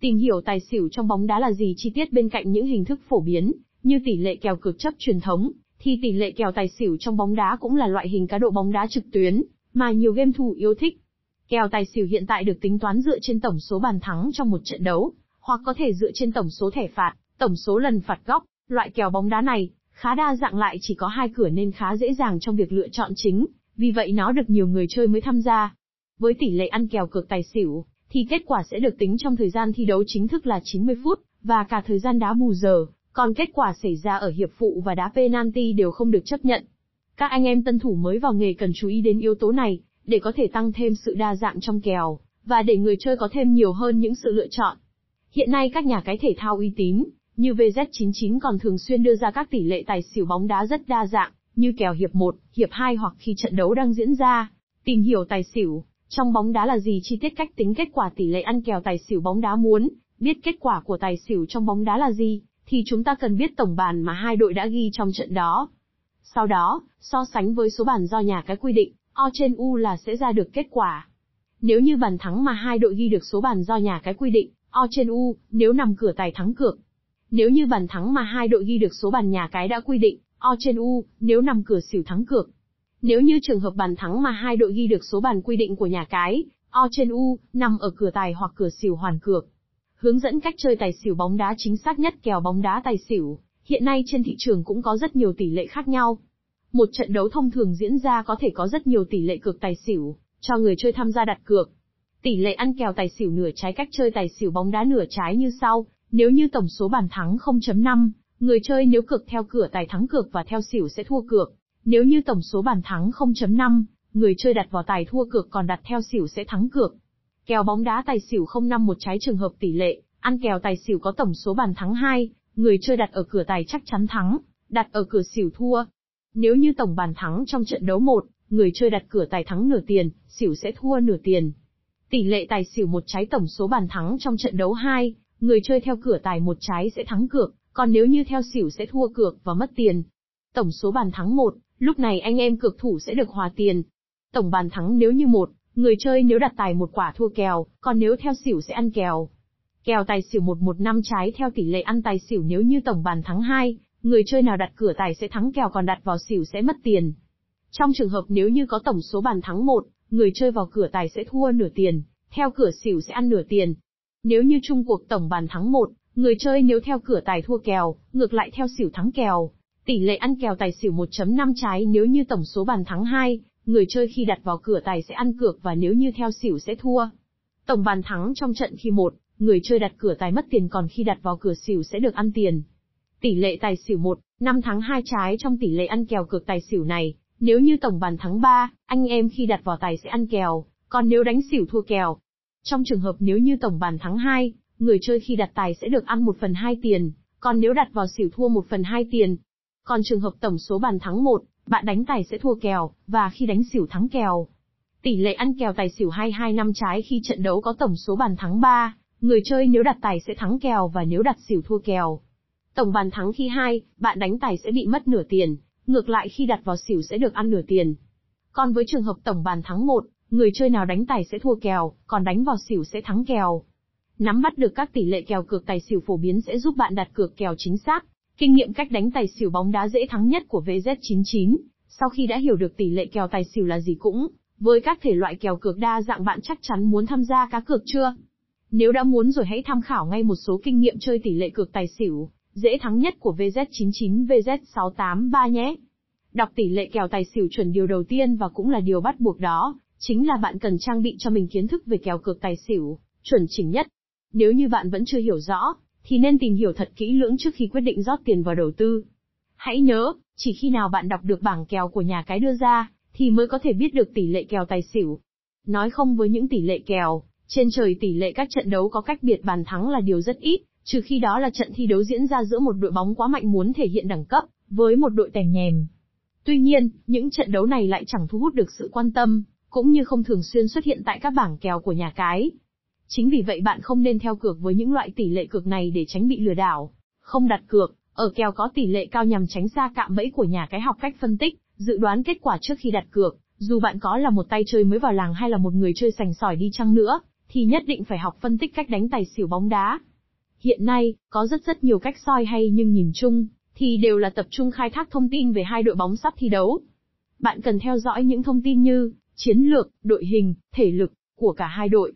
Tìm hiểu tài xỉu trong bóng đá là gì chi tiết bên cạnh những hình thức phổ biến, như tỷ lệ kèo cược chấp truyền thống, thì tỷ lệ kèo tài xỉu trong bóng đá cũng là loại hình cá độ bóng đá trực tuyến, mà nhiều game thủ yêu thích. Kèo tài xỉu hiện tại được tính toán dựa trên tổng số bàn thắng trong một trận đấu, hoặc có thể dựa trên tổng số thẻ phạt, tổng số lần phạt góc. Loại kèo bóng đá này, khá đa dạng lại chỉ có hai cửa nên khá dễ dàng trong việc lựa chọn chính, vì vậy nó được nhiều người chơi mới tham gia. Với tỷ lệ ăn kèo cược tài xỉu, thì kết quả sẽ được tính trong thời gian thi đấu chính thức là 90 phút, và cả thời gian đá bù giờ, còn kết quả xảy ra ở hiệp phụ và đá penalty đều không được chấp nhận. Các anh em tân thủ mới vào nghề cần chú ý đến yếu tố này, để có thể tăng thêm sự đa dạng trong kèo, và để người chơi có thêm nhiều hơn những sự lựa chọn. Hiện nay các nhà cái thể thao uy tín, như VZ99 còn thường xuyên đưa ra các tỷ lệ tài xỉu bóng đá rất đa dạng, như kèo hiệp 1, hiệp 2 hoặc khi trận đấu đang diễn ra. Tìm hiểu tài xỉu, trong bóng đá là gì chi tiết cách tính kết quả tỷ lệ ăn kèo tài xỉu bóng đá muốn, biết kết quả của tài xỉu trong bóng đá là gì, thì chúng ta cần biết tổng bàn mà hai đội đã ghi trong trận đó. Sau đó, so sánh với số bàn do nhà cái quy định, O trên U là sẽ ra được kết quả. Nếu như bàn thắng mà hai đội ghi được số bàn do nhà cái quy định, O trên U, nếu nằm cửa tài thắng cược. Nếu như bàn thắng mà hai đội ghi được số bàn nhà cái đã quy định, O trên U, nếu nằm cửa xỉu thắng cược. Nếu như trường hợp bàn thắng mà hai đội ghi được số bàn quy định của nhà cái, O trên U, nằm ở cửa tài hoặc cửa xỉu hoàn cược. Hướng dẫn cách chơi tài xỉu bóng đá chính xác nhất kèo bóng đá tài xỉu. Hiện nay trên thị trường cũng có rất nhiều tỷ lệ khác nhau. Một trận đấu thông thường diễn ra có thể có rất nhiều tỷ lệ cược tài xỉu, cho người chơi tham gia đặt cược. Tỷ lệ ăn kèo tài xỉu nửa trái cách chơi tài xỉu bóng đá nửa trái như sau, nếu như tổng số bàn thắng 0.5, người chơi nếu cược theo cửa tài thắng cược và theo xỉu sẽ thua cược. Nếu như tổng số bàn thắng 0.5, người chơi đặt vào tài thua cược còn đặt theo xỉu sẽ thắng cược. Kèo bóng đá tài xỉu không năm một trái trường hợp tỷ lệ, ăn kèo tài xỉu có tổng số bàn thắng 2, người chơi đặt ở cửa tài chắc chắn thắng, đặt ở cửa xỉu thua. Nếu như tổng bàn thắng trong trận đấu 1, người chơi đặt cửa tài thắng nửa tiền, xỉu sẽ thua nửa tiền. Tỷ lệ tài xỉu một trái tổng số bàn thắng trong trận đấu 2, người chơi theo cửa tài một trái sẽ thắng cược, còn nếu như theo xỉu sẽ thua cược và mất tiền. Tổng số bàn thắng 1, lúc này anh em cược thủ sẽ được hòa tiền. Tổng bàn thắng nếu như một, người chơi nếu đặt tài một quả thua kèo, còn nếu theo xỉu sẽ ăn kèo. Kèo tài xỉu 115 trái theo tỷ lệ ăn tài xỉu nếu như tổng bàn thắng 2, người chơi nào đặt cửa tài sẽ thắng kèo còn đặt vào xỉu sẽ mất tiền. Trong trường hợp nếu như có tổng số bàn thắng 1, người chơi vào cửa tài sẽ thua nửa tiền, theo cửa xỉu sẽ ăn nửa tiền. Nếu như chung cuộc tổng bàn thắng 1, người chơi nếu theo cửa tài thua kèo, ngược lại theo xỉu thắng kèo. Tỷ lệ ăn kèo tài xỉu 1.5 trái nếu như tổng số bàn thắng 2, người chơi khi đặt vào cửa tài sẽ ăn cược và nếu như theo xỉu sẽ thua. Tổng bàn thắng trong trận khi một, người chơi đặt cửa tài mất tiền còn khi đặt vào cửa xỉu sẽ được ăn tiền. Tỷ lệ tài xỉu 1, 5 thắng 2 trái trong tỷ lệ ăn kèo cược tài xỉu này, nếu như tổng bàn thắng 3, anh em khi đặt vào tài sẽ ăn kèo, còn nếu đánh xỉu thua kèo. Trong trường hợp nếu như tổng bàn thắng 2, người chơi khi đặt tài sẽ được ăn 1 phần 2 tiền, còn nếu đặt vào xỉu thua 1 phần 2 tiền. Còn trường hợp tổng số bàn thắng 1, bạn đánh tài sẽ thua kèo, và khi đánh xỉu thắng kèo. Tỷ lệ ăn kèo tài xỉu 225 trái khi trận đấu có tổng số bàn thắng 3, người chơi nếu đặt tài sẽ thắng kèo và nếu đặt xỉu thua kèo. Tổng bàn thắng khi 2, bạn đánh tài sẽ bị mất nửa tiền, ngược lại khi đặt vào xỉu sẽ được ăn nửa tiền. Còn với trường hợp tổng bàn thắng 1, người chơi nào đánh tài sẽ thua kèo, còn đánh vào xỉu sẽ thắng kèo. Nắm bắt được các tỷ lệ kèo cược tài xỉu phổ biến sẽ giúp bạn đặt cược kèo chính xác. Kinh nghiệm cách đánh tài xỉu bóng đá dễ thắng nhất của VZ99, sau khi đã hiểu được tỷ lệ kèo tài xỉu là gì cũng, với các thể loại kèo cược đa dạng bạn chắc chắn muốn tham gia cá cược chưa? Nếu đã muốn rồi hãy tham khảo ngay một số kinh nghiệm chơi tỷ lệ cược tài xỉu, dễ thắng nhất của VZ99 VZ683 nhé. Đọc tỷ lệ kèo tài xỉu chuẩn điều đầu tiên và cũng là điều bắt buộc đó, chính là bạn cần trang bị cho mình kiến thức về kèo cược tài xỉu, chuẩn chỉnh nhất. Nếu như bạn vẫn chưa hiểu rõ, thì nên tìm hiểu thật kỹ lưỡng trước khi quyết định rót tiền vào đầu tư. Hãy nhớ, chỉ khi nào bạn đọc được bảng kèo của nhà cái đưa ra, thì mới có thể biết được tỷ lệ kèo tài xỉu. Nói không với những tỷ lệ kèo, trên trời tỷ lệ các trận đấu có cách biệt bàn thắng là điều rất ít, trừ khi đó là trận thi đấu diễn ra giữa một đội bóng quá mạnh muốn thể hiện đẳng cấp, với một đội tèm nhèm. Tuy nhiên, những trận đấu này lại chẳng thu hút được sự quan tâm, cũng như không thường xuyên xuất hiện tại các bảng kèo của nhà cái. Chính vì vậy bạn không nên theo cược với những loại tỷ lệ cược này để tránh bị lừa đảo. Không đặt cược, ở kèo có tỷ lệ cao nhằm tránh xa cạm bẫy của nhà cái học cách phân tích, dự đoán kết quả trước khi đặt cược. Dù bạn có là một tay chơi mới vào làng hay là một người chơi sành sỏi đi chăng nữa, thì nhất định phải học phân tích cách đánh tài xỉu bóng đá. Hiện nay, có rất rất nhiều cách soi hay nhưng nhìn chung, thì đều là tập trung khai thác thông tin về hai đội bóng sắp thi đấu. Bạn cần theo dõi những thông tin như chiến lược, đội hình, thể lực của cả hai đội,